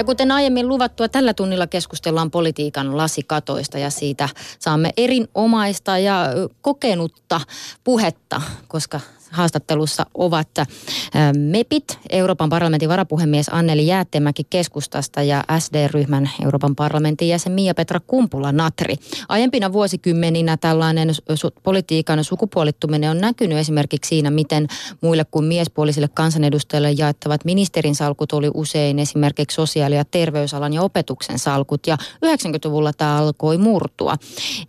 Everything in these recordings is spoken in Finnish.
Ja kuten aiemmin luvattua, tällä tunnilla keskustellaan politiikan lasikatoista ja siitä saamme erinomaista ja kokenutta puhetta, koska haastattelussa ovat MEPit, Euroopan parlamentin varapuhemies Anneli Jäättemäki keskustasta ja SD-ryhmän Euroopan parlamentin jäsen Mia-Petra Kumpula-Natri. Aiempina vuosikymmeninä tällainen su- politiikan sukupuolittuminen on näkynyt esimerkiksi siinä, miten muille kuin miespuolisille kansanedustajille jaettavat ministerin salkut oli usein esimerkiksi sosiaali- ja terveysalan ja opetuksen salkut. Ja 90-luvulla tämä alkoi murtua.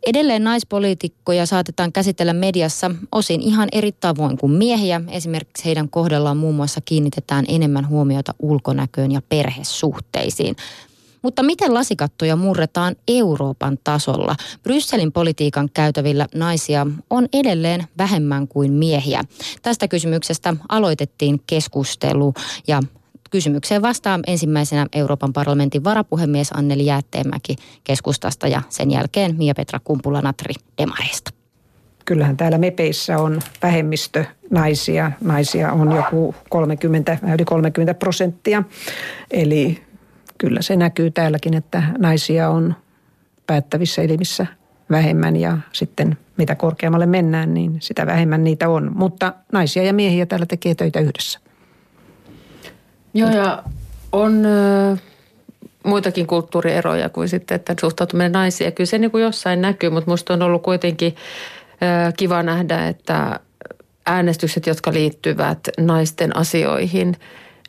Edelleen naispoliitikkoja saatetaan käsitellä mediassa osin ihan eri tavoin kuin kuin miehiä. Esimerkiksi heidän kohdallaan muun muassa kiinnitetään enemmän huomiota ulkonäköön ja perhesuhteisiin. Mutta miten lasikattoja murretaan Euroopan tasolla? Brysselin politiikan käytävillä naisia on edelleen vähemmän kuin miehiä. Tästä kysymyksestä aloitettiin keskustelu ja kysymykseen vastaa ensimmäisenä Euroopan parlamentin varapuhemies Anneli Jäätteenmäki keskustasta ja sen jälkeen Mia-Petra Kumpula-Natri Demareista kyllähän täällä MEPeissä on vähemmistö naisia. Naisia on joku 30, yli 30 prosenttia. Eli kyllä se näkyy täälläkin, että naisia on päättävissä elimissä vähemmän ja sitten mitä korkeammalle mennään, niin sitä vähemmän niitä on. Mutta naisia ja miehiä täällä tekee töitä yhdessä. Joo ja on muitakin kulttuurieroja kuin sitten, että suhtautuminen naisia. Kyllä se niin kuin jossain näkyy, mutta minusta on ollut kuitenkin – kiva nähdä, että äänestykset, jotka liittyvät naisten asioihin,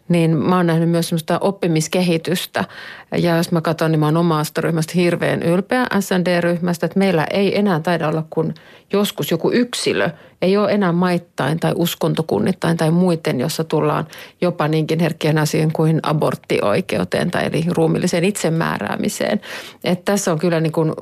niin mä oon nähnyt myös semmoista oppimiskehitystä. Ja jos mä katson, niin mä oon omasta ryhmästä hirveän ylpeä SND-ryhmästä, että meillä ei enää taida olla kuin joskus joku yksilö, ei ole enää maittain tai uskontokunnittain tai muiden, jossa tullaan jopa niinkin herkkien asioihin kuin aborttioikeuteen tai eli ruumilliseen itsemääräämiseen. että tässä on kyllä niin kuin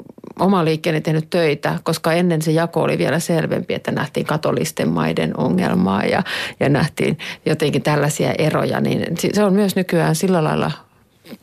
oma liikkeeni tehnyt töitä, koska ennen se jako oli vielä selvempi, että nähtiin katolisten maiden ongelmaa ja, ja nähtiin jotenkin tällaisia eroja, niin se on myös nykyään sillä lailla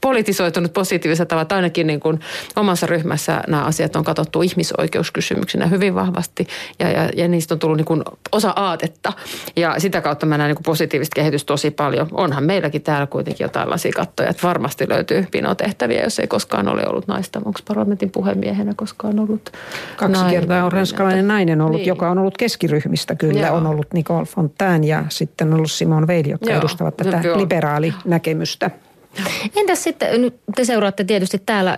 politisoitunut positiivisella tavalla. Ainakin niin kuin omassa ryhmässä nämä asiat on katsottu ihmisoikeuskysymyksinä hyvin vahvasti ja, ja, ja niistä on tullut niin kuin osa aatetta. Ja sitä kautta mä näen niin kuin positiivista kehitystä tosi paljon. Onhan meilläkin täällä kuitenkin jotain lasikattoja, että varmasti löytyy pinotehtäviä, jos ei koskaan ole ollut naista. Onko parlamentin puhemiehenä koskaan ollut Kaksi nainen? kertaa on ranskalainen nainen ollut, niin. joka on ollut keskiryhmistä kyllä. Joo. On ollut Nicole Fontaine ja sitten on ollut Simon Veil, jotka Joo. edustavat tätä liberaalinäkemystä. Entäs sitten, nyt te seuraatte tietysti täällä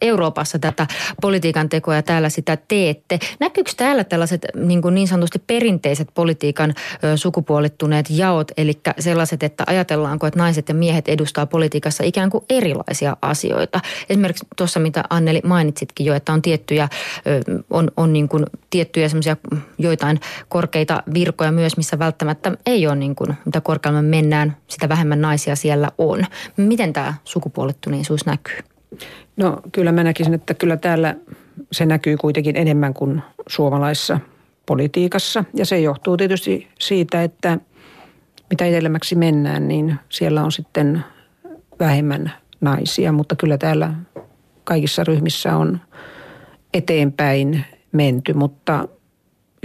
Euroopassa tätä politiikan tekoa ja täällä sitä teette. Näkyykö täällä tällaiset niin, kuin niin sanotusti perinteiset politiikan sukupuolittuneet jaot, eli sellaiset, että ajatellaanko, että naiset ja miehet edustaa politiikassa ikään kuin erilaisia asioita. Esimerkiksi tuossa, mitä Anneli mainitsitkin jo, että on tiettyjä, on, on niin kuin tiettyjä semmoisia joitain korkeita virkoja myös, missä välttämättä ei ole niin kuin, mitä korkeamman mennään, sitä vähemmän naisia siellä on. Miten tämä sukupuolittuneisuus näkyy? No kyllä mä näkisin, että kyllä täällä se näkyy kuitenkin enemmän kuin suomalaisessa politiikassa. Ja se johtuu tietysti siitä, että mitä edellemmäksi mennään, niin siellä on sitten vähemmän naisia. Mutta kyllä täällä kaikissa ryhmissä on eteenpäin menty, mutta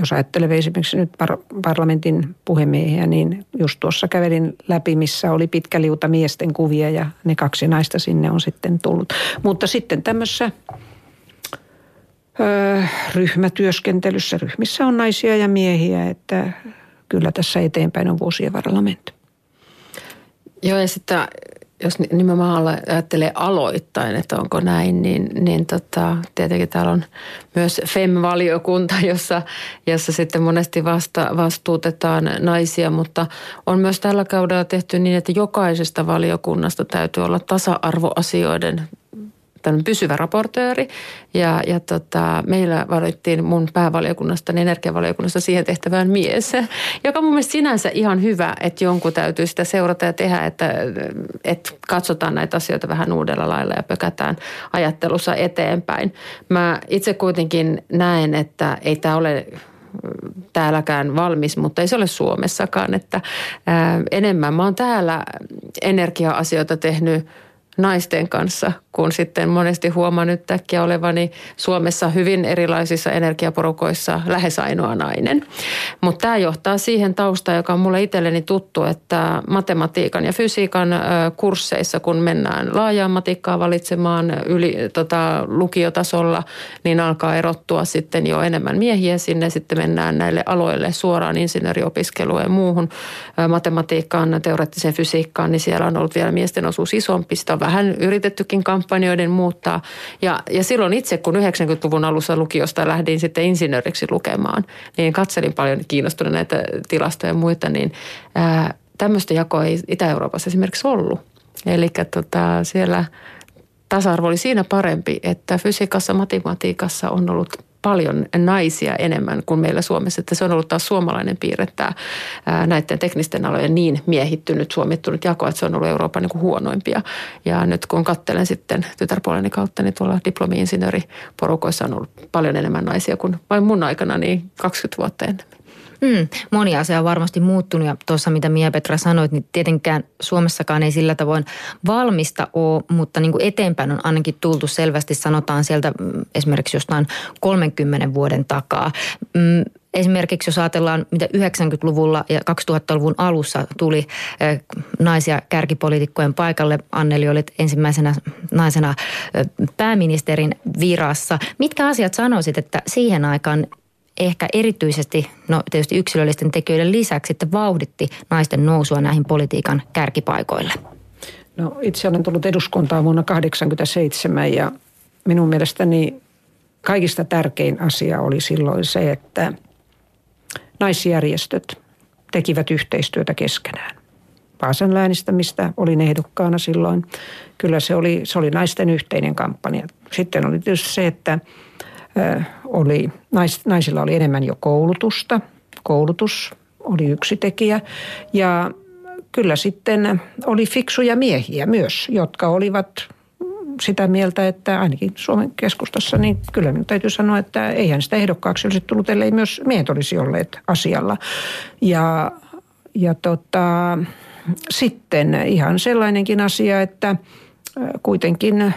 jos ajattelee esimerkiksi nyt par- parlamentin puhemiehiä, niin just tuossa kävelin läpi, missä oli pitkä liuta miesten kuvia ja ne kaksi naista sinne on sitten tullut. Mutta sitten tämmöisessä öö, ryhmätyöskentelyssä, ryhmissä on naisia ja miehiä, että kyllä tässä eteenpäin on vuosien varrella menty. Joo ja sitten jos nimenomaan ajattelee aloittain, että onko näin, niin, niin tota, tietenkin täällä on myös FEM-valiokunta, jossa, jossa sitten monesti vasta, vastuutetaan naisia, mutta on myös tällä kaudella tehty niin, että jokaisesta valiokunnasta täytyy olla tasa-arvoasioiden tämmöinen pysyvä raportööri ja, ja tota, meillä valittiin mun päävaliokunnasta, energiavaliokunnasta siihen tehtävään mies, joka mun mielestä sinänsä ihan hyvä, että jonkun täytyy sitä seurata ja tehdä, että, että katsotaan näitä asioita vähän uudella lailla ja pökätään ajattelussa eteenpäin. Mä itse kuitenkin näen, että ei tämä ole täälläkään valmis, mutta ei se ole Suomessakaan, että ää, enemmän mä oon täällä energia-asioita tehnyt – naisten kanssa, kun sitten monesti huomaan nyt äkkiä olevani Suomessa hyvin erilaisissa energiaporukoissa lähes ainoa nainen. Mutta tämä johtaa siihen taustaan, joka on mulle itselleni tuttu, että matematiikan ja fysiikan kursseissa, kun mennään laajaa matikkaa valitsemaan yli tota, lukiotasolla, niin alkaa erottua sitten jo enemmän miehiä sinne. Sitten mennään näille aloille suoraan insinööriopiskeluun ja muuhun matematiikkaan, teoreettiseen fysiikkaan, niin siellä on ollut vielä miesten osuus isompi. Sitä vähän yritettykin kampanjoiden muuttaa. Ja, ja silloin itse, kun 90-luvun alussa lukiosta lähdin sitten insinööriksi lukemaan, niin katselin paljon kiinnostuneita näitä tilastoja ja muita, niin ää, tämmöistä jakoa ei Itä-Euroopassa esimerkiksi ollut. Eli tota, siellä tasa-arvo oli siinä parempi, että fysiikassa, matematiikassa on ollut paljon naisia enemmän kuin meillä Suomessa. Että se on ollut taas suomalainen piirre tämä näiden teknisten alojen niin miehittynyt, suomittunut jako, että se on ollut Euroopan niin kuin huonoimpia. Ja nyt kun katselen sitten tytärpuoleni kautta, niin tuolla diplomi-insinööriporukoissa on ollut paljon enemmän naisia kuin vain mun aikana, niin 20 vuotta ennen. Mm, moni asia on varmasti muuttunut ja tuossa mitä Mia Petra sanoit, niin tietenkään Suomessakaan ei sillä tavoin valmista ole, mutta niin kuin eteenpäin on ainakin tultu selvästi, sanotaan sieltä mm, esimerkiksi jostain 30 vuoden takaa. Mm, Esimerkiksi jos ajatellaan, mitä 90-luvulla ja 2000-luvun alussa tuli naisia kärkipoliitikkojen paikalle. Anneli olit ensimmäisenä naisena pääministerin virassa. Mitkä asiat sanoisit, että siihen aikaan ehkä erityisesti, no tietysti yksilöllisten tekijöiden lisäksi, että vauhditti naisten nousua näihin politiikan kärkipaikoille? No itse olen tullut eduskuntaan vuonna 1987 ja minun mielestäni kaikista tärkein asia oli silloin se, että naisjärjestöt tekivät yhteistyötä keskenään. Vaasan läänistä, mistä olin ehdokkaana silloin. Kyllä se oli, se oli naisten yhteinen kampanja. Sitten oli tietysti se, että oli, nais, naisilla oli enemmän jo koulutusta. Koulutus oli yksi tekijä. Ja kyllä sitten oli fiksuja miehiä myös, jotka olivat sitä mieltä, että ainakin Suomen keskustassa, niin kyllä minun täytyy sanoa, että eihän sitä ehdokkaaksi olisi tullut, ellei myös miehet olisi olleet asialla. Ja, ja tota, sitten ihan sellainenkin asia, että kuitenkin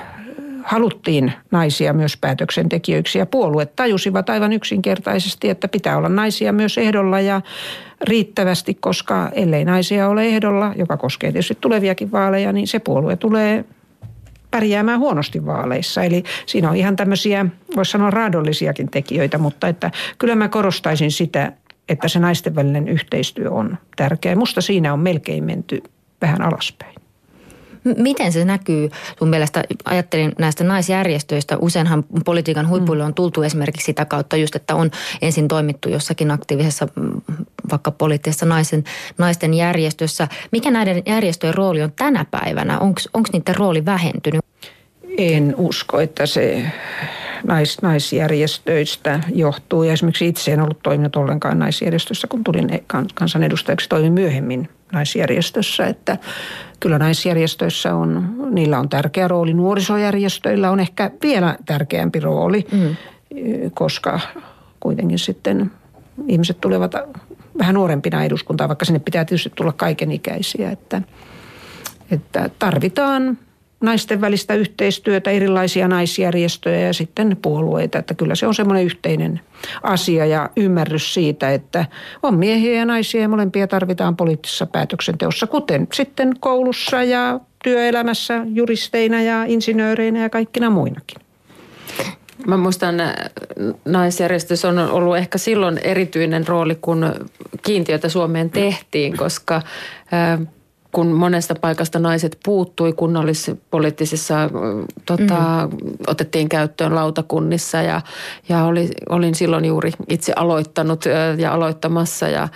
haluttiin naisia myös päätöksentekijöiksi ja puolueet tajusivat aivan yksinkertaisesti, että pitää olla naisia myös ehdolla ja riittävästi, koska ellei naisia ole ehdolla, joka koskee tietysti tuleviakin vaaleja, niin se puolue tulee pärjäämään huonosti vaaleissa. Eli siinä on ihan tämmöisiä, voisi sanoa raadollisiakin tekijöitä, mutta että kyllä mä korostaisin sitä, että se naisten välinen yhteistyö on tärkeä. Musta siinä on melkein menty vähän alaspäin. Miten se näkyy sun mielestä? Ajattelin näistä naisjärjestöistä. Useinhan politiikan huipuille mm. on tultu esimerkiksi sitä kautta just, että on ensin toimittu jossakin aktiivisessa mm, vaikka poliittisessa naisen, naisten järjestössä. Mikä näiden järjestöjen rooli on tänä päivänä? Onko niiden rooli vähentynyt? En usko, että se nais, naisjärjestöistä johtuu. Ja esimerkiksi itse en ollut toiminut ollenkaan naisjärjestössä, kun tulin kansanedustajaksi. Toimin myöhemmin naisjärjestössä, että kyllä naisjärjestöissä on, niillä on tärkeä rooli. Nuorisojärjestöillä on ehkä vielä tärkeämpi rooli, mm. koska kuitenkin sitten ihmiset tulevat vähän nuorempina eduskuntaan, vaikka sinne pitää tietysti tulla kaikenikäisiä, että, että tarvitaan naisten välistä yhteistyötä, erilaisia naisjärjestöjä ja sitten puolueita. Että kyllä se on semmoinen yhteinen asia ja ymmärrys siitä, että on miehiä ja naisia ja molempia tarvitaan poliittisessa päätöksenteossa, kuten sitten koulussa ja työelämässä juristeina ja insinööreinä ja kaikkina muinakin. Mä muistan, naisjärjestys on ollut ehkä silloin erityinen rooli, kun kiintiötä Suomeen tehtiin, koska kun monesta paikasta naiset puuttui kunnallispoliittisissa, tota, mm. otettiin käyttöön lautakunnissa ja, ja oli, olin silloin juuri itse aloittanut ja aloittamassa ja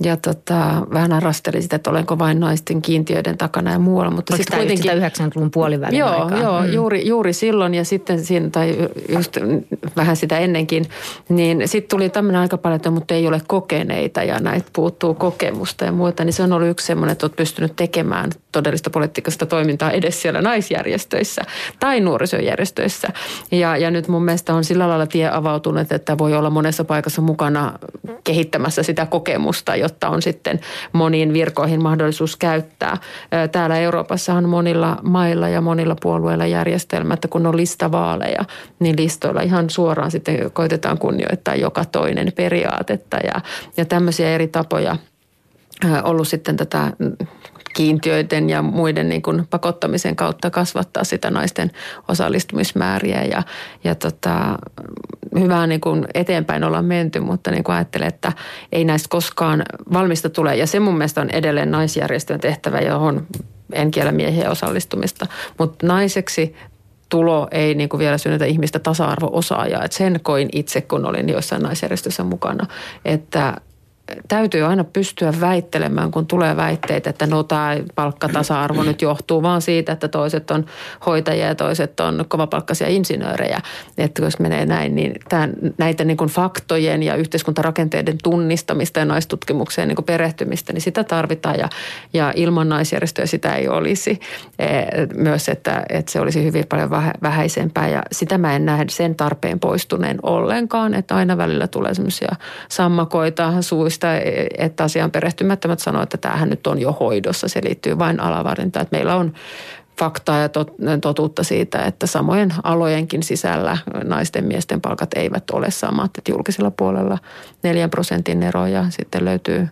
ja tota, vähän arastelin sitä, että olenko vain naisten kiintiöiden takana ja muualla. Mutta sitten kuitenkin... sitä 90-luvun puolivälin Joo, aikaa. joo mm. juuri, juuri silloin ja sitten siinä, tai just vähän sitä ennenkin, niin sitten tuli tämmöinen aika paljon, että mutta ei ole kokeneita ja näitä puuttuu kokemusta ja muuta. Niin se on ollut yksi semmoinen, että olet pystynyt tekemään todellista poliittista toimintaa edes siellä naisjärjestöissä tai nuorisojärjestöissä. Ja, ja nyt mun mielestä on sillä lailla tie avautunut, että voi olla monessa paikassa mukana kehittämässä sitä kokemusta, jotta on sitten moniin virkoihin mahdollisuus käyttää. Täällä Euroopassa on monilla mailla ja monilla puolueilla järjestelmä, että kun on listavaaleja, niin listoilla ihan suoraan sitten koitetaan kunnioittaa joka toinen periaatetta ja, ja tämmöisiä eri tapoja ollut sitten tätä kiintiöiden ja muiden niin kuin pakottamisen kautta kasvattaa sitä naisten osallistumismääriä. Ja, ja tota, hyvää niin kuin eteenpäin olla menty, mutta niin kuin ajattelen, että ei näistä koskaan valmista tule. Ja se mun mielestä on edelleen naisjärjestön tehtävä, johon en kiellä miehiä osallistumista, mutta naiseksi tulo ei niin kuin vielä synnytä ihmistä tasa-arvo-osaajaa. Et sen koin itse, kun olin joissain naisjärjestöissä mukana, että täytyy aina pystyä väittelemään, kun tulee väitteitä, että no tämä palkkatasa-arvo nyt johtuu vaan siitä, että toiset on hoitajia ja toiset on kovapalkkaisia insinöörejä. Että jos menee näin, niin tämän, näitä niin kuin faktojen ja yhteiskuntarakenteiden tunnistamista ja naistutkimukseen niin kuin perehtymistä, niin sitä tarvitaan ja, ja ilman naisjärjestöjä sitä ei olisi. E, myös, että, että se olisi hyvin paljon vähäisempää ja sitä mä en näe sen tarpeen poistuneen ollenkaan, että aina välillä tulee semmoisia sammakoita suissa syystä, että asiaan perehtymättömät sanoo, että tämähän nyt on jo hoidossa. Se liittyy vain alavarintaan. Että meillä on faktaa ja totuutta siitä, että samojen alojenkin sisällä naisten miesten palkat eivät ole samat. Että julkisella puolella 4 prosentin ero ja sitten löytyy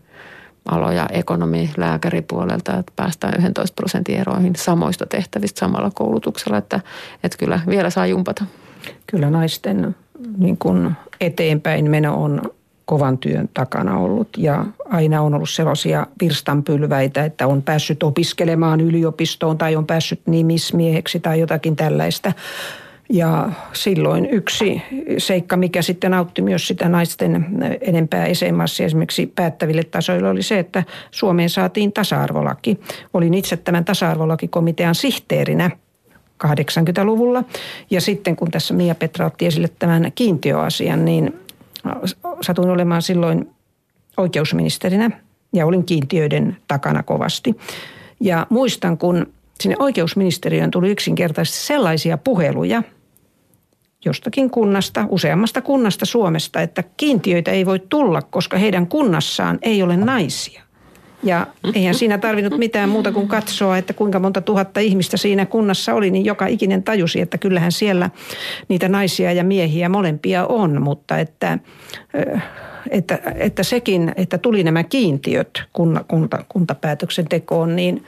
aloja ekonomi, lääkäripuolelta, että päästään 11 prosentin eroihin samoista tehtävistä samalla koulutuksella, että, että kyllä vielä saa jumpata. Kyllä naisten niin kuin eteenpäin meno on kovan työn takana ollut ja aina on ollut sellaisia virstanpylväitä, että on päässyt opiskelemaan yliopistoon tai on päässyt nimismieheksi tai jotakin tällaista. Ja silloin yksi seikka, mikä sitten autti myös sitä naisten enempää esemassia esimerkiksi päättäville tasoille, oli se, että Suomeen saatiin tasa-arvolaki. Olin itse tämän tasa-arvolakikomitean sihteerinä 80-luvulla. Ja sitten kun tässä Mia Petra otti esille tämän kiintiöasian, niin satuin olemaan silloin oikeusministerinä ja olin kiintiöiden takana kovasti. Ja muistan, kun sinne oikeusministeriöön tuli yksinkertaisesti sellaisia puheluja jostakin kunnasta, useammasta kunnasta Suomesta, että kiintiöitä ei voi tulla, koska heidän kunnassaan ei ole naisia. Ja eihän siinä tarvinnut mitään muuta kuin katsoa, että kuinka monta tuhatta ihmistä siinä kunnassa oli, niin joka ikinen tajusi, että kyllähän siellä niitä naisia ja miehiä molempia on, mutta että, että, että sekin, että tuli nämä kiintiöt kunta, kunta, kuntapäätöksentekoon, niin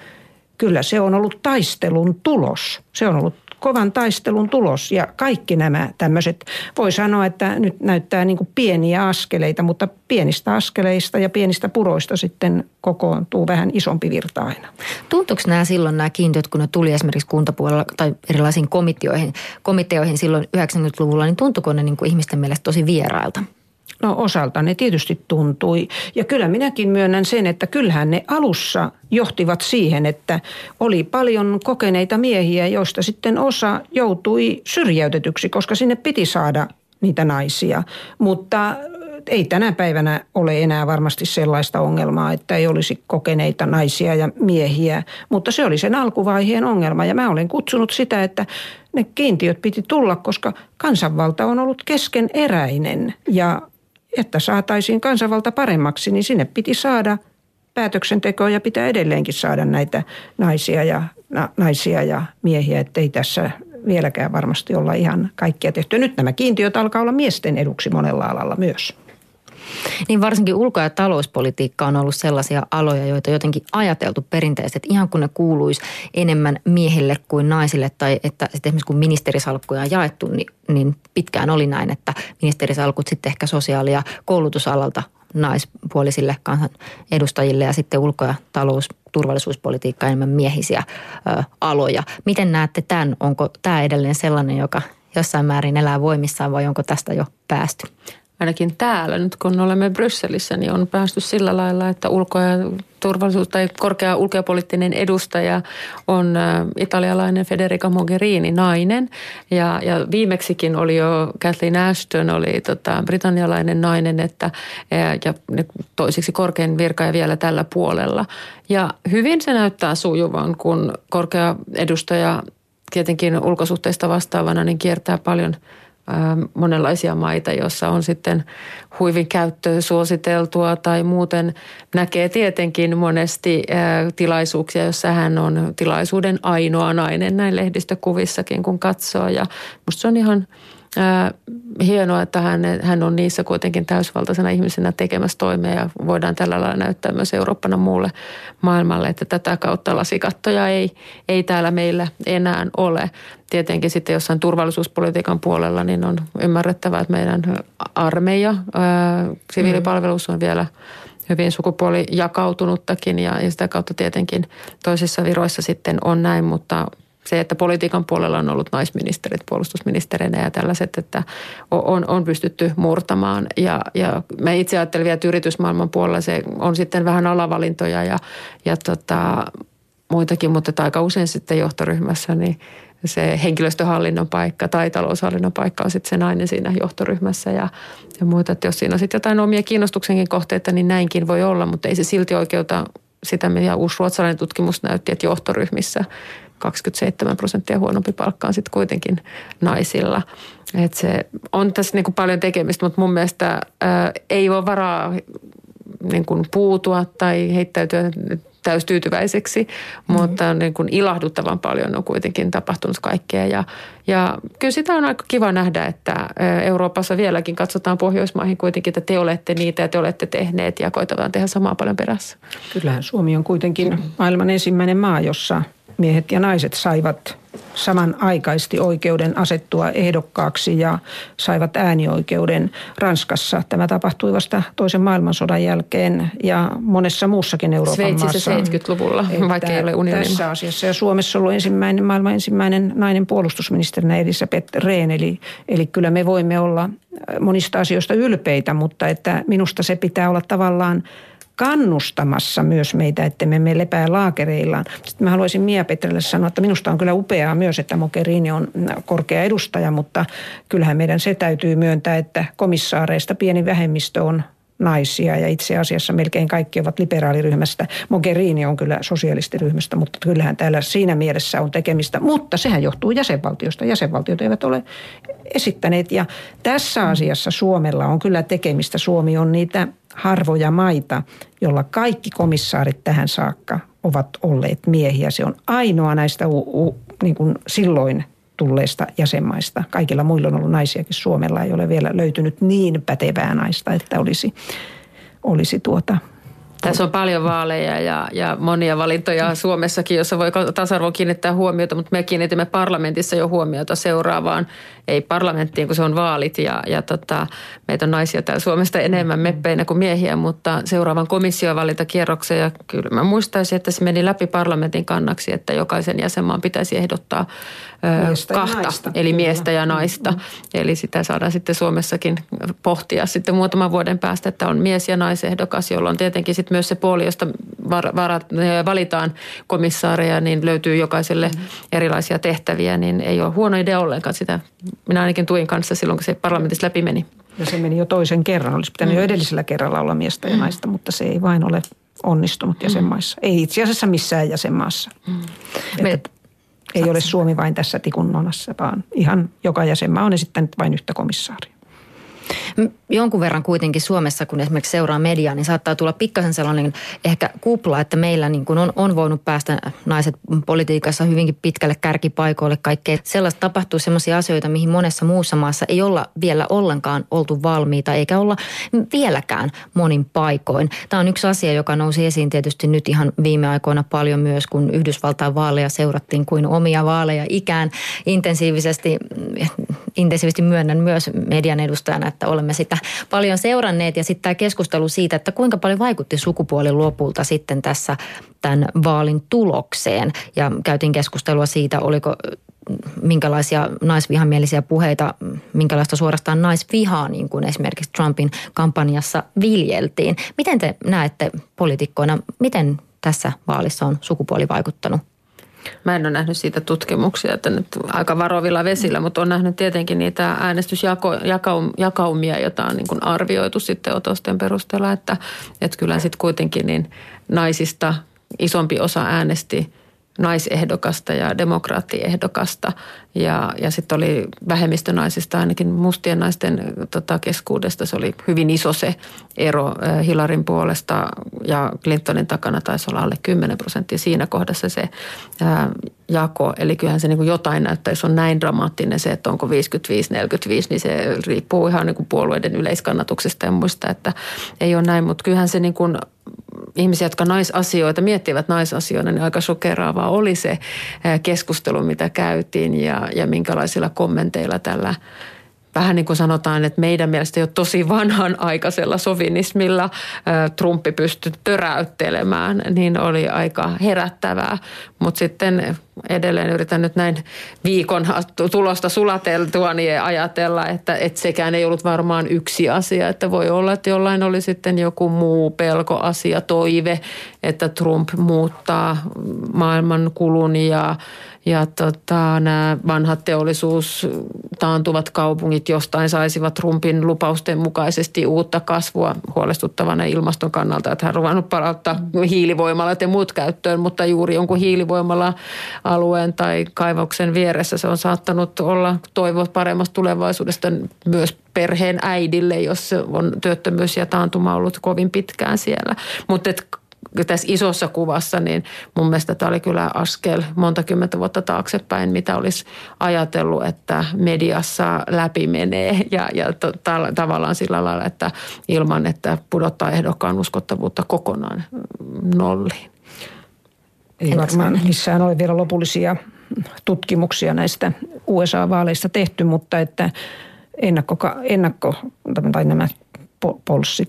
kyllä se on ollut taistelun tulos. Se on ollut kovan taistelun tulos ja kaikki nämä tämmöiset, voi sanoa, että nyt näyttää niin kuin pieniä askeleita, mutta pienistä askeleista ja pienistä puroista sitten kokoontuu vähän isompi virta aina. Tuntuuko nämä silloin nämä kiintiöt, kun ne tuli esimerkiksi kuntapuolella tai erilaisiin komiteoihin, komiteoihin silloin 90-luvulla, niin tuntuuko ne niin kuin ihmisten mielestä tosi vierailta? No osalta ne tietysti tuntui. Ja kyllä minäkin myönnän sen, että kyllähän ne alussa johtivat siihen, että oli paljon kokeneita miehiä, joista sitten osa joutui syrjäytetyksi, koska sinne piti saada niitä naisia. Mutta ei tänä päivänä ole enää varmasti sellaista ongelmaa, että ei olisi kokeneita naisia ja miehiä, mutta se oli sen alkuvaiheen ongelma ja mä olen kutsunut sitä, että ne kiintiöt piti tulla, koska kansanvalta on ollut keskeneräinen ja että saataisiin kansanvalta paremmaksi, niin sinne piti saada päätöksentekoa ja pitää edelleenkin saada näitä naisia ja, na, naisia ja miehiä, ettei tässä vieläkään varmasti olla ihan kaikkia tehty. Nyt nämä kiintiöt alkaa olla miesten eduksi monella alalla myös. Niin varsinkin ulko- ja talouspolitiikka on ollut sellaisia aloja, joita jotenkin ajateltu perinteisesti, että ihan kun ne kuuluisi enemmän miehille kuin naisille tai että sitten esimerkiksi kun ministerisalkkuja on jaettu, niin, niin pitkään oli näin, että ministerisalkut sitten ehkä sosiaali- ja koulutusalalta naispuolisille kansanedustajille ja sitten ulko- ja talous, turvallisuuspolitiikka enemmän miehisiä ö, aloja. Miten näette tämän? Onko tämä edelleen sellainen, joka jossain määrin elää voimissaan vai onko tästä jo päästy? Ainakin täällä nyt kun olemme Brysselissä, niin on päästy sillä lailla, että ulko- ja turvallisuus- tai korkea ulkopoliittinen edustaja on italialainen Federica Mogherini, nainen. Ja, ja viimeksikin oli jo Kathleen Ashton, oli tota, britannialainen nainen, että, ja toisiksi korkein virka ja vielä tällä puolella. Ja hyvin se näyttää sujuvan, kun korkea edustaja tietenkin ulkosuhteista vastaavana niin kiertää paljon – monenlaisia maita, joissa on sitten huivin käyttö suositeltua tai muuten näkee tietenkin monesti tilaisuuksia, jossa hän on tilaisuuden ainoa nainen näin lehdistökuvissakin kun katsoo. Ja musta se on ihan – hienoa, että hän, hän on niissä kuitenkin täysvaltaisena ihmisenä tekemässä toimea ja voidaan tällä lailla näyttää myös Eurooppana muulle maailmalle, että tätä kautta lasikattoja ei, ei täällä meillä enää ole. Tietenkin sitten jossain turvallisuuspolitiikan puolella niin on ymmärrettävää, että meidän armeija, ää, siviilipalvelus on vielä hyvin sukupuolijakautunuttakin ja, ja sitä kautta tietenkin toisissa viroissa sitten on näin, mutta se, että politiikan puolella on ollut naisministerit puolustusministerinä ja tällaiset, että on, on pystytty murtamaan. Ja, ja mä itse ajattelin vielä, että yritysmaailman puolella se on sitten vähän alavalintoja ja, ja tota, muitakin, mutta aika usein sitten johtoryhmässä niin se henkilöstöhallinnon paikka tai taloushallinnon paikka on sitten se nainen siinä johtoryhmässä ja, ja muuta. Että jos siinä on sitten jotain omia kiinnostuksenkin kohteita, niin näinkin voi olla, mutta ei se silti oikeuta sitä, mitä uusi ruotsalainen tutkimus näytti, että johtoryhmissä 27 prosenttia huonompi palkka on sitten kuitenkin naisilla. Et se on tässä niin kuin paljon tekemistä, mutta mun mielestä ää, ei ole varaa niin kuin puutua tai heittäytyä täystyytyväiseksi, mm-hmm. mutta niin kuin ilahduttavan paljon on kuitenkin tapahtunut kaikkea. Ja, ja kyllä sitä on aika kiva nähdä, että Euroopassa vieläkin katsotaan Pohjoismaihin kuitenkin, että te olette niitä ja te olette tehneet ja koitetaan tehdä samaa paljon perässä. Kyllähän Suomi on kuitenkin maailman ensimmäinen maa, jossa miehet ja naiset saivat samanaikaisesti oikeuden asettua ehdokkaaksi ja saivat äänioikeuden Ranskassa. Tämä tapahtui vasta toisen maailmansodan jälkeen ja monessa muussakin Euroopan Sveitsissä maassa. 70-luvulla, vaikka ei ole unionin Tässä asiassa. Ja Suomessa ollut ensimmäinen, maailman ensimmäinen nainen puolustusministerinä Elisabeth Rehn. Eli, eli kyllä me voimme olla monista asioista ylpeitä, mutta että minusta se pitää olla tavallaan – kannustamassa myös meitä, että me emme lepää laakereillaan. Sitten mä haluaisin Mia Petrelle sanoa, että minusta on kyllä upeaa myös, että Mogherini on korkea edustaja, mutta kyllähän meidän se täytyy myöntää, että komissaareista pieni vähemmistö on naisia ja itse asiassa melkein kaikki ovat liberaaliryhmästä. Mogherini on kyllä sosialistiryhmästä, mutta kyllähän täällä siinä mielessä on tekemistä. Mutta sehän johtuu jäsenvaltiosta. Jäsenvaltiot eivät ole esittäneet ja tässä asiassa Suomella on kyllä tekemistä. Suomi on niitä harvoja maita, jolla kaikki komissaarit tähän saakka ovat olleet miehiä. Se on ainoa näistä u, u, niin kuin silloin tulleista jäsenmaista. Kaikilla muilla on ollut naisiakin. Suomella ei ole vielä löytynyt niin pätevää naista, että olisi, olisi tuota tässä on paljon vaaleja ja, ja monia valintoja Suomessakin, jossa voi tasa-arvo kiinnittää huomiota, mutta me kiinnitimme parlamentissa jo huomiota seuraavaan, ei parlamenttiin, kun se on vaalit ja, ja tota, meitä on naisia täällä Suomesta enemmän meppeinä kuin miehiä, mutta seuraavan komissiovalintakierroksen ja kyllä mä muistaisin, että se meni läpi parlamentin kannaksi, että jokaisen jäsenmaan pitäisi ehdottaa miestä kahta, naista. eli miestä ja naista. Mm-hmm. Eli sitä saadaan sitten Suomessakin pohtia sitten muutaman vuoden päästä, että on mies- ja naisehdokas, jolloin tietenkin sitten myös se puoli, josta varat, valitaan komissaareja, niin löytyy jokaiselle mm-hmm. erilaisia tehtäviä, niin ei ole huono idea ollenkaan sitä. Minä ainakin tuin kanssa silloin, kun se parlamentissa läpi meni. Ja se meni jo toisen kerran. Olisi pitänyt mm. jo edellisellä kerralla olla miestä ja naista, mutta se ei vain ole onnistunut jäsenmaissa. Mm. Ei itse asiassa missään jäsenmaassa. Mm. Että ei ole Suomi vain tässä tikunnonassa, vaan ihan joka jäsenmaa on esittänyt vain yhtä komissaaria. Jonkun verran kuitenkin Suomessa, kun esimerkiksi seuraa mediaa, niin saattaa tulla pikkasen sellainen ehkä kupla, että meillä niin kuin on, on voinut päästä naiset politiikassa hyvinkin pitkälle kärkipaikoille kaikkea. Sellaista tapahtuu sellaisia asioita, mihin monessa muussa maassa ei olla vielä ollenkaan oltu valmiita, eikä olla vieläkään monin paikoin. Tämä on yksi asia, joka nousi esiin tietysti nyt ihan viime aikoina paljon myös, kun Yhdysvaltain vaaleja seurattiin kuin omia vaaleja ikään intensiivisesti, intensiivisesti myönnän myös median edustajana, että olemme sitä paljon seuranneet. Ja sitten tämä keskustelu siitä, että kuinka paljon vaikutti sukupuoli lopulta sitten tässä tämän vaalin tulokseen. Ja käytiin keskustelua siitä, oliko minkälaisia naisvihamielisiä puheita, minkälaista suorastaan naisvihaa, niin kuin esimerkiksi Trumpin kampanjassa viljeltiin. Miten te näette poliitikkoina, miten tässä vaalissa on sukupuoli vaikuttanut? Mä en ole nähnyt siitä tutkimuksia, että nyt aika varovilla vesillä, mutta on nähnyt tietenkin niitä äänestysjakaumia, joita on niin kuin arvioitu sitten otosten perusteella, että, että kyllä sitten kuitenkin niin naisista isompi osa äänesti – naisehdokasta ja demokraattiehdokasta. Ja, ja sitten oli vähemmistönaisista, ainakin mustien naisten tota, keskuudesta, se oli hyvin iso se ero Hillarin puolesta ja Clintonin takana taisi olla alle 10 prosenttia siinä kohdassa se ää, jako. Eli kyllähän se niin kuin jotain näyttää, jos on näin dramaattinen se, että onko 55-45, niin se riippuu ihan niin kuin puolueiden yleiskannatuksesta ja muista, että ei ole näin. Mutta kyllähän se niin kuin ihmisiä, jotka naisasioita, miettivät naisasioita, niin aika shokeraavaa oli se keskustelu, mitä käytiin ja, ja minkälaisilla kommenteilla tällä vähän niin kuin sanotaan, että meidän mielestä jo tosi vanhanaikaisella sovinismilla Trumpi pystyi töräyttelemään, niin oli aika herättävää. Mutta sitten edelleen yritän nyt näin viikon tulosta sulateltua niin ajatella, että, että sekään ei ollut varmaan yksi asia. Että voi olla, että jollain oli sitten joku muu pelko, asia, toive, että Trump muuttaa maailman kulun ja ja tota, nämä vanhat teollisuus taantuvat kaupungit jostain saisivat Trumpin lupausten mukaisesti uutta kasvua huolestuttavana ilmaston kannalta, että hän on ruvennut palauttaa hiilivoimalla ja muut käyttöön, mutta juuri jonkun hiilivoimalla alueen tai kaivoksen vieressä se on saattanut olla toivo paremmasta tulevaisuudesta myös perheen äidille, jos on työttömyys ja taantuma ollut kovin pitkään siellä. Mutta tässä isossa kuvassa, niin mun mielestä tämä oli kyllä askel monta kymmentä vuotta taaksepäin, mitä olisi ajatellut, että mediassa läpi menee ja, ja to, ta, tavallaan sillä lailla, että ilman, että pudottaa ehdokkaan uskottavuutta kokonaan nolliin. Ei varmaan missään ole vielä lopullisia tutkimuksia näistä USA-vaaleista tehty, mutta että ennakko, ennakko tai nämä polssit,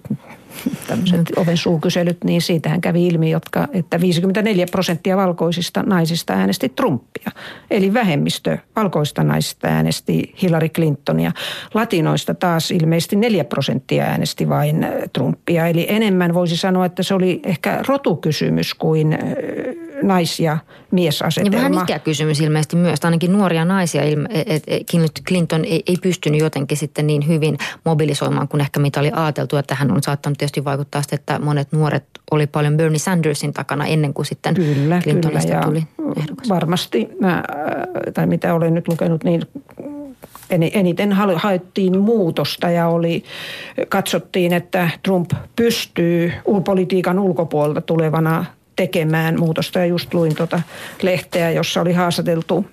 tämmöiset mm. oven suukyselyt, niin siitähän kävi ilmi, jotka, että 54 prosenttia valkoisista naisista äänesti Trumpia. Eli vähemmistö valkoista naisista äänesti Hillary Clintonia. Latinoista taas ilmeisesti 4 prosenttia äänesti vain äh, Trumpia. Eli enemmän voisi sanoa, että se oli ehkä rotukysymys kuin äh, nais- ja miesasetelma. Ja vähän ikäkysymys ilmeisesti myös, ainakin nuoria naisia. Clinton ei, ei pystynyt jotenkin sitten niin hyvin mobilisoimaan kuin ehkä mitä oli ajateltu, että hän on saattanut tietysti vaikuttaa sitten, että monet nuoret oli paljon Bernie Sandersin takana ennen kuin sitten kyllä, Clintonista kyllä, tuli ehdokas. Varmasti, mä, tai mitä olen nyt lukenut, niin eniten haettiin muutosta ja oli, katsottiin, että Trump pystyy politiikan ulkopuolelta tulevana tekemään muutosta. Ja just luin tuota lehteä, jossa oli haastateltu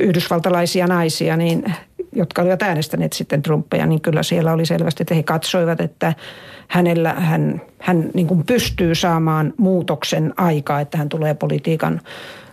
yhdysvaltalaisia naisia, niin, jotka olivat äänestäneet sitten Trumpia, niin kyllä siellä oli selvästi, että he katsoivat, että hänellä, hän, hän niin kuin pystyy saamaan muutoksen aikaa, että hän tulee politiikan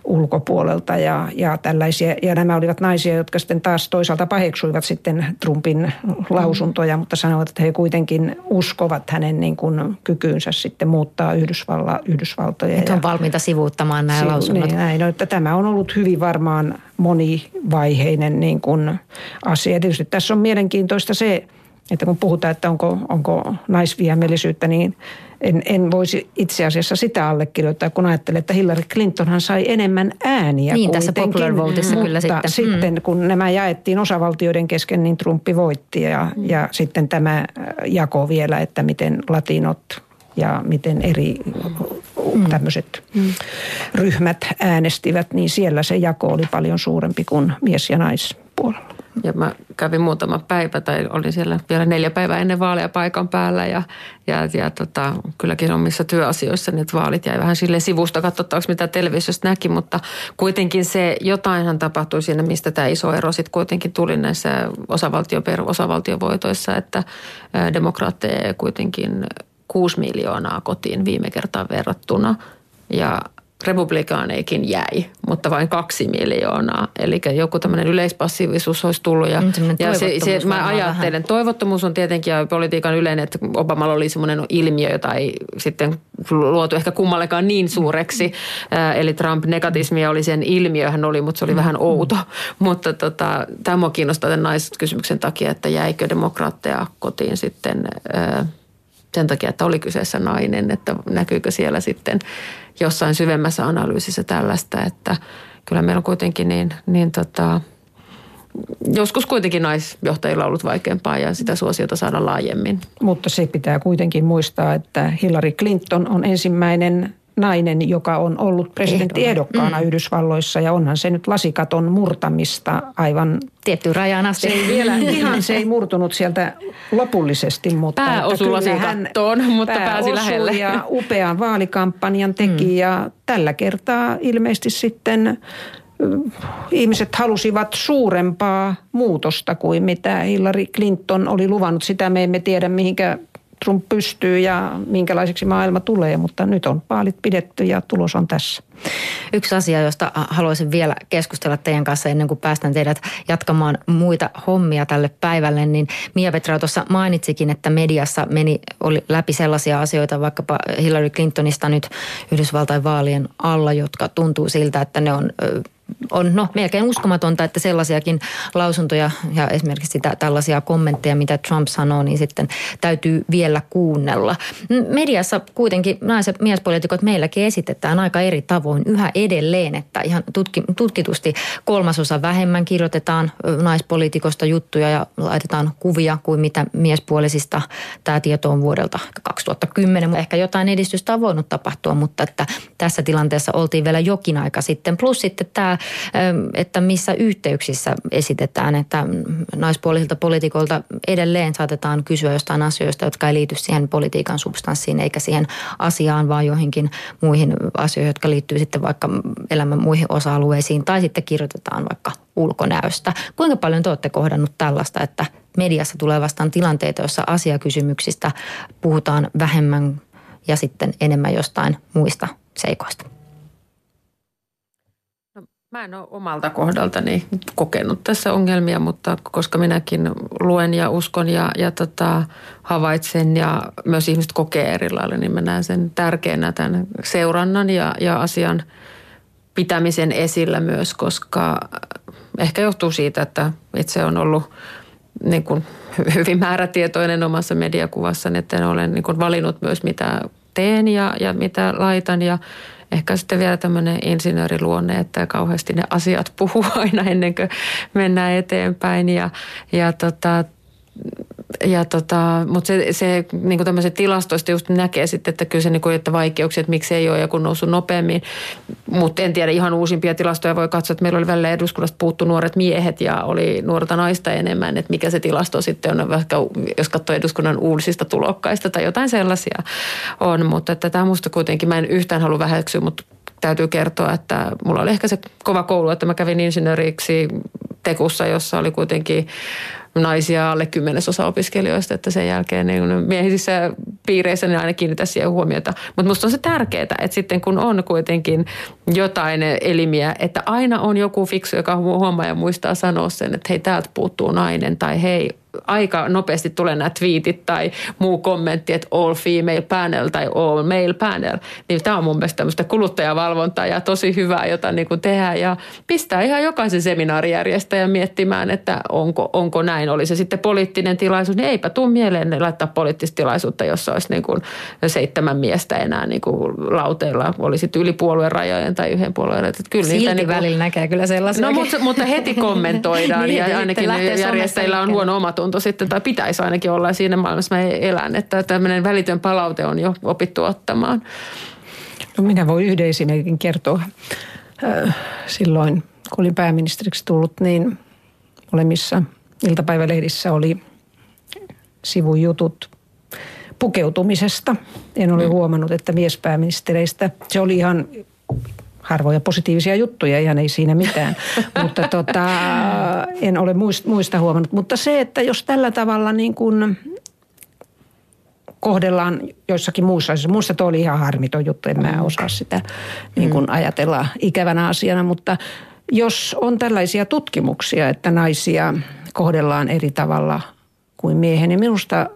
ulkopuolelta ja, ja tällaisia. Ja nämä olivat naisia, jotka sitten taas toisaalta paheksuivat sitten Trumpin lausuntoja, mutta sanoivat, että he kuitenkin uskovat hänen niin kuin kykyynsä sitten muuttaa Yhdysvalla, Yhdysvaltoja. Että on valmiita sivuuttamaan nämä sivu, lausunnot. Niin, näin, no, että tämä on ollut hyvin varmaan monivaiheinen niin kuin asia. Tietysti tässä on mielenkiintoista se, että kun puhutaan, että onko, onko naisvihamielisyyttä, niin en, en voisi itse asiassa sitä allekirjoittaa, kun ajattelen, että Hillary Clintonhan sai enemmän ääniä Niin, tässä popular voteissa mutta kyllä sitten. sitten mm. kun nämä jaettiin osavaltioiden kesken, niin Trumpi voitti ja, mm. ja sitten tämä jako vielä, että miten latinot ja miten eri mm. tämmöiset mm. ryhmät äänestivät, niin siellä se jako oli paljon suurempi kuin mies- ja naispuolella. Ja mä kävin muutama päivä tai olin siellä vielä neljä päivää ennen vaaleja paikan päällä ja, ja, ja tota, kylläkin omissa työasioissa niin vaalit jäi vähän sille sivusta katsottavaksi, mitä televisiosta näki, mutta kuitenkin se jotainhan tapahtui siinä, mistä tämä iso ero sitten kuitenkin tuli näissä osavaltio osavaltiovoitoissa, että demokraatteja kuitenkin 6 miljoonaa kotiin viime kertaan verrattuna. Ja republikaaneikin jäi, mutta vain kaksi miljoonaa. Eli joku tämmöinen yleispassiivisuus olisi tullut. Ja, Mm, ja se, se, mä ajattelen, vähän. toivottomuus on tietenkin ja politiikan yleinen, että Obamalla oli semmoinen ilmiö, jota ei sitten luotu ehkä kummallekaan niin suureksi. Ää, Eli Trump-negatismia oli sen ilmiö, hän oli, mutta se oli vähän outo. Mutta tota, tämä mua kiinnostaa tämän naiskysymyksen takia, että jäikö demokraatteja kotiin sitten ää, sen takia, että oli kyseessä nainen, että näkyykö siellä sitten jossain syvemmässä analyysissä tällaista, että kyllä meillä on kuitenkin niin, niin tota, joskus kuitenkin naisjohtajilla on ollut vaikeampaa ja sitä suosiota saada laajemmin. Mutta se pitää kuitenkin muistaa, että Hillary Clinton on ensimmäinen nainen, joka on ollut presidenttiehdokkaana mm. Yhdysvalloissa ja onhan se nyt lasikaton murtamista aivan Tiettyyn rajaan asti. se ei vielä ihan se ei murtunut sieltä lopullisesti, mutta Pää osui lasikattoon, hän mutta pää pääsi lähelle. ja upean vaalikampanjan teki mm. ja tällä kertaa ilmeisesti sitten ihmiset halusivat suurempaa muutosta kuin mitä Hillary Clinton oli luvannut. Sitä me emme tiedä, mihinkä Trump pystyy ja minkälaiseksi maailma tulee, mutta nyt on vaalit pidetty ja tulos on tässä. Yksi asia, josta haluaisin vielä keskustella teidän kanssa ennen kuin päästän teidät jatkamaan muita hommia tälle päivälle, niin Mia Petra tuossa mainitsikin, että mediassa meni oli läpi sellaisia asioita vaikkapa Hillary Clintonista nyt Yhdysvaltain vaalien alla, jotka tuntuu siltä, että ne on on no, melkein uskomatonta, että sellaisiakin lausuntoja ja esimerkiksi sitä, tällaisia kommentteja, mitä Trump sanoo, niin sitten täytyy vielä kuunnella. Mediassa kuitenkin naiset miespoliitikot meilläkin esitetään aika eri tavoin yhä edelleen, että ihan tutki, tutkitusti kolmasosa vähemmän kirjoitetaan naispoliitikosta juttuja ja laitetaan kuvia kuin mitä miespuolisista. Tämä tieto on vuodelta 2010, mutta ehkä jotain edistystä on voinut tapahtua, mutta että tässä tilanteessa oltiin vielä jokin aika sitten. Plus sitten tämä, että missä yhteyksissä esitetään, että naispuolisilta poliitikoilta edelleen saatetaan kysyä jostain asioista, jotka ei liity siihen politiikan substanssiin eikä siihen asiaan, vaan joihinkin muihin asioihin, jotka liittyy sitten vaikka elämän muihin osa-alueisiin tai sitten kirjoitetaan vaikka ulkonäöstä. Kuinka paljon te olette kohdannut tällaista, että mediassa tulee vastaan tilanteita, joissa asiakysymyksistä puhutaan vähemmän ja sitten enemmän jostain muista seikoista? Mä en ole omalta kohdaltani kokenut tässä ongelmia, mutta koska minäkin luen ja uskon ja, ja tota, havaitsen ja myös ihmiset kokee eri lailla, niin mä näen sen tärkeänä tämän seurannan ja, ja asian pitämisen esillä myös, koska ehkä johtuu siitä, että itse on ollut niin kuin hyvin määrätietoinen omassa mediakuvassani, että en ole niin kuin valinnut myös mitä teen ja, ja mitä laitan. Ja ehkä sitten vielä tämmöinen insinööriluonne, että kauheasti ne asiat puhuu aina ennen kuin mennään eteenpäin. Ja, ja tota, ja tota, mutta se, se niin kuin tilastoista just näkee sitten, että kyllä se niin kuin, että vaikeuksia, että miksi ei ole joku noussut nopeammin. Mutta en tiedä, ihan uusimpia tilastoja voi katsoa, että meillä oli välillä eduskunnasta puuttu nuoret miehet ja oli nuorta naista enemmän, että mikä se tilasto sitten on, vaikka jos katsoo eduskunnan uusista tulokkaista tai jotain sellaisia on. Mutta että tämä musta kuitenkin, mä en yhtään halua väheksyä, mutta täytyy kertoa, että mulla oli ehkä se kova koulu, että mä kävin insinööriksi Tekussa, jossa oli kuitenkin naisia alle kymmenesosa opiskelijoista, että sen jälkeen niin miehisissä piireissä niin aina kiinnitä siihen huomiota. Mutta musta on se tärkeää, että sitten kun on kuitenkin jotain elimiä, että aina on joku fiksu, joka huomaa ja muistaa sanoa sen, että hei täältä puuttuu nainen tai hei aika nopeasti tulee nämä twiitit tai muu kommentti, että all female panel tai all male panel. Niin tämä on mun mielestä tämmöistä kuluttajavalvontaa ja tosi hyvää, jota niin kuin tehdään ja pistää ihan jokaisen seminaarijärjestäjän miettimään, että onko, onko näin. Oli se sitten poliittinen tilaisuus, niin eipä tule mieleen laittaa poliittista tilaisuutta, jossa olisi niin kuin seitsemän miestä enää niin kuin lauteilla. Oli sitten yli puolueen rajojen tai yhden puolueen rajojen. Kyllä Silti niin kuin, välillä näkee kyllä sellaisia. No mutta, mutta heti kommentoidaan niin, ja ainakin järjestäjillä on huono omatunto sitten, tai pitäisi ainakin olla siinä maailmassa mä elän, että tämmöinen välitön palaute on jo opittu ottamaan. No minä voin yhden esimerkin kertoa. Silloin, kun olin pääministeriksi tullut, niin molemmissa iltapäivälehdissä oli sivujutut pukeutumisesta. En ole huomannut, että miespääministereistä, se oli ihan harvoja positiivisia juttuja, ihan ei siinä mitään. Mutta tota, en ole muista, muista huomannut. Mutta se, että jos tällä tavalla niin kuin kohdellaan joissakin muissa asioissa. Muista tuo oli ihan harmiton juttu, en mä mm. osaa sitä niin kuin mm. ajatella ikävänä asiana, mutta jos on tällaisia tutkimuksia, että naisia kohdellaan eri tavalla kuin miehen, niin minusta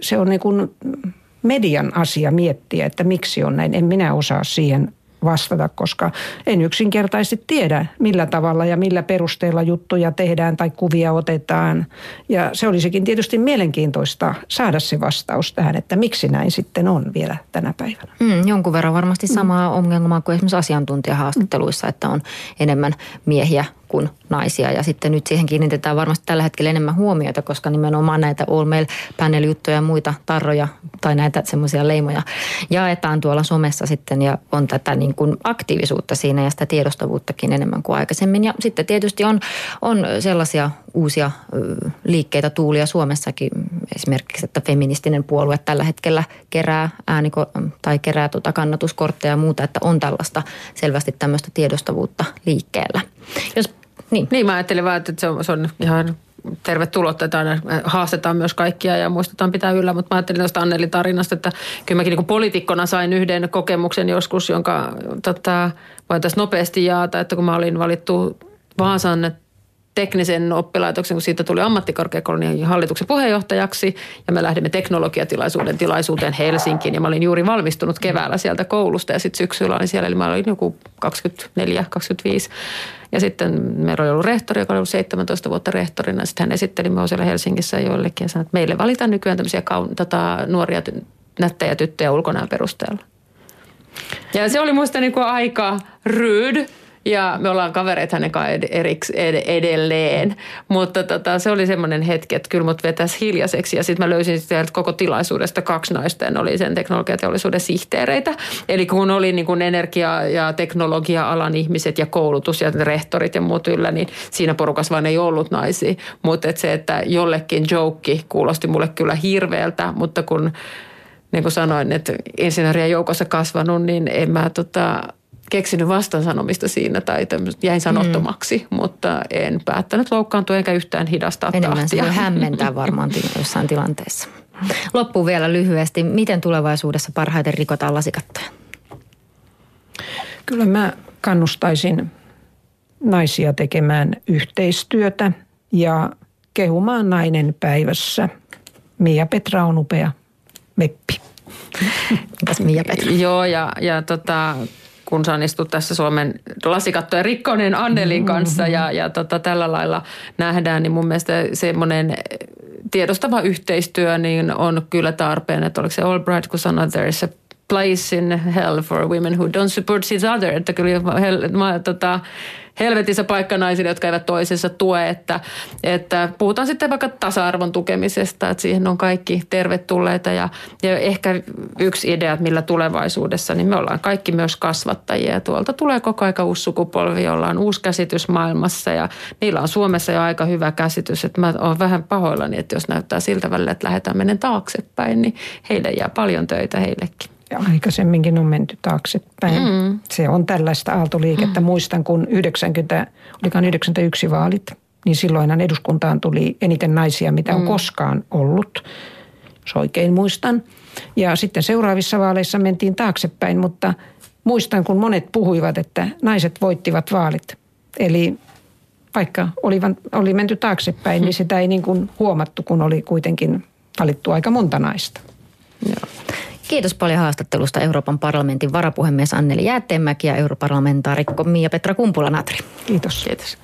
se on niin kuin median asia miettiä, että miksi on näin. En minä osaa siihen vastata, koska en yksinkertaisesti tiedä, millä tavalla ja millä perusteella juttuja tehdään tai kuvia otetaan. Ja se olisikin tietysti mielenkiintoista saada se vastaus tähän, että miksi näin sitten on vielä tänä päivänä. Mm, jonkun verran varmasti samaa mm. ongelmaa kuin esimerkiksi asiantuntijahaastatteluissa, että on enemmän miehiä kuin naisia. Ja sitten nyt siihen kiinnitetään varmasti tällä hetkellä enemmän huomiota, koska nimenomaan näitä All Mail panel-juttuja ja muita tarroja tai näitä semmoisia leimoja jaetaan tuolla somessa sitten ja on tätä niin kuin aktiivisuutta siinä ja sitä tiedostavuuttakin enemmän kuin aikaisemmin. Ja sitten tietysti on, on sellaisia uusia liikkeitä tuulia Suomessakin, esimerkiksi, että feministinen puolue tällä hetkellä kerää ääniko, tai kerää tuota kannatuskortteja ja muuta, että on tällaista selvästi tämmöistä tiedostavuutta liikkeellä. Jos niin. niin, mä ajattelin vaan, että se on, se on ihan tervetuloa, että aina haastetaan myös kaikkia ja muistetaan pitää yllä, mutta mä ajattelin tuosta Annelin tarinasta, että kyllä mäkin niin poliitikkona sain yhden kokemuksen joskus, jonka tota, voin tässä nopeasti jaata, että kun mä olin valittu Vaasan teknisen oppilaitoksen, kun siitä tuli ammattikorkeakoulun hallituksen puheenjohtajaksi ja me lähdimme teknologiatilaisuuden tilaisuuteen Helsinkiin ja mä olin juuri valmistunut keväällä sieltä koulusta ja sitten syksyllä olin siellä, eli mä olin joku 24, 25 ja sitten meillä oli ollut rehtori, joka oli ollut 17 vuotta rehtorina. Sitten hän esitteli minua siellä Helsingissä joillekin ja sanoi, että meille valitaan nykyään tämmöisiä kaun, tota, nuoria nättejä tyttöjä ulkonäön perusteella. Ja se oli muista niin kuin aika rude ja me ollaan kavereita hänen kanssaan eriks, ed, edelleen. Mutta tota, se oli semmoinen hetki, että kyllä mut vetäisi hiljaiseksi. Ja sitten mä löysin sieltä koko tilaisuudesta kaksi naista ja ne oli sen teknologiateollisuuden sihteereitä. Eli kun oli niin kuin energia- ja teknologia-alan ihmiset ja koulutus ja rehtorit ja muut yllä, niin siinä porukassa vaan ei ollut naisia. Mutta et se, että jollekin joke kuulosti mulle kyllä hirveältä, mutta kun niin kuin sanoin, että insinöörien joukossa kasvanut, niin en mä tota, keksinyt vastaansanomista siinä tai jäin sanottomaksi, mm. mutta en päättänyt loukkaantua eikä yhtään hidastaa Enemmän tahtia. se voi hämmentää varmaan jossain tilanteessa. Loppu vielä lyhyesti. Miten tulevaisuudessa parhaiten rikotaan lasikattoja? Kyllä mä kannustaisin naisia tekemään yhteistyötä ja kehumaan nainen päivässä. Mia Petra on upea meppi. Mitäs Mia Petra? Joo, ja, ja tota, kun saan istua tässä Suomen lasikattojen rikkoneen Annelin kanssa ja, ja tota, tällä lailla nähdään, niin mun mielestä semmoinen tiedostava yhteistyö niin on kyllä tarpeen. Että oliko se Albright, kun sanoi, there is a place in hell for women who don't support each other. Että kyllä hell, mä, tota, helvetissä paikka naisille, jotka eivät toisensa tue. Että, että puhutaan sitten vaikka tasa-arvon tukemisesta, että siihen on kaikki tervetulleita. Ja, ja ehkä yksi idea, millä tulevaisuudessa, niin me ollaan kaikki myös kasvattajia. Ja tuolta tulee koko aika uusi sukupolvi, jolla on uusi käsitys maailmassa ja niillä on Suomessa jo aika hyvä käsitys. Että mä oon vähän pahoillani, että jos näyttää siltä välillä, että lähdetään menen taaksepäin, niin heille jää paljon töitä heillekin ja aikaisemminkin on menty taaksepäin. Mm. Se on tällaista aaltoliikettä. Mm. Muistan, kun 90, olikaan 91 vaalit, niin silloinhan eduskuntaan tuli eniten naisia, mitä on mm. koskaan ollut, jos oikein muistan. Ja sitten seuraavissa vaaleissa mentiin taaksepäin, mutta muistan, kun monet puhuivat, että naiset voittivat vaalit. Eli vaikka oli, oli menty taaksepäin, niin sitä ei niin kuin huomattu, kun oli kuitenkin valittu aika monta naista. Joo. Kiitos paljon haastattelusta Euroopan parlamentin varapuhemies Anneli Jäätteenmäki ja europarlamentaarikko Mia-Petra Kumpula-Natri. Kiitos. Kiitos.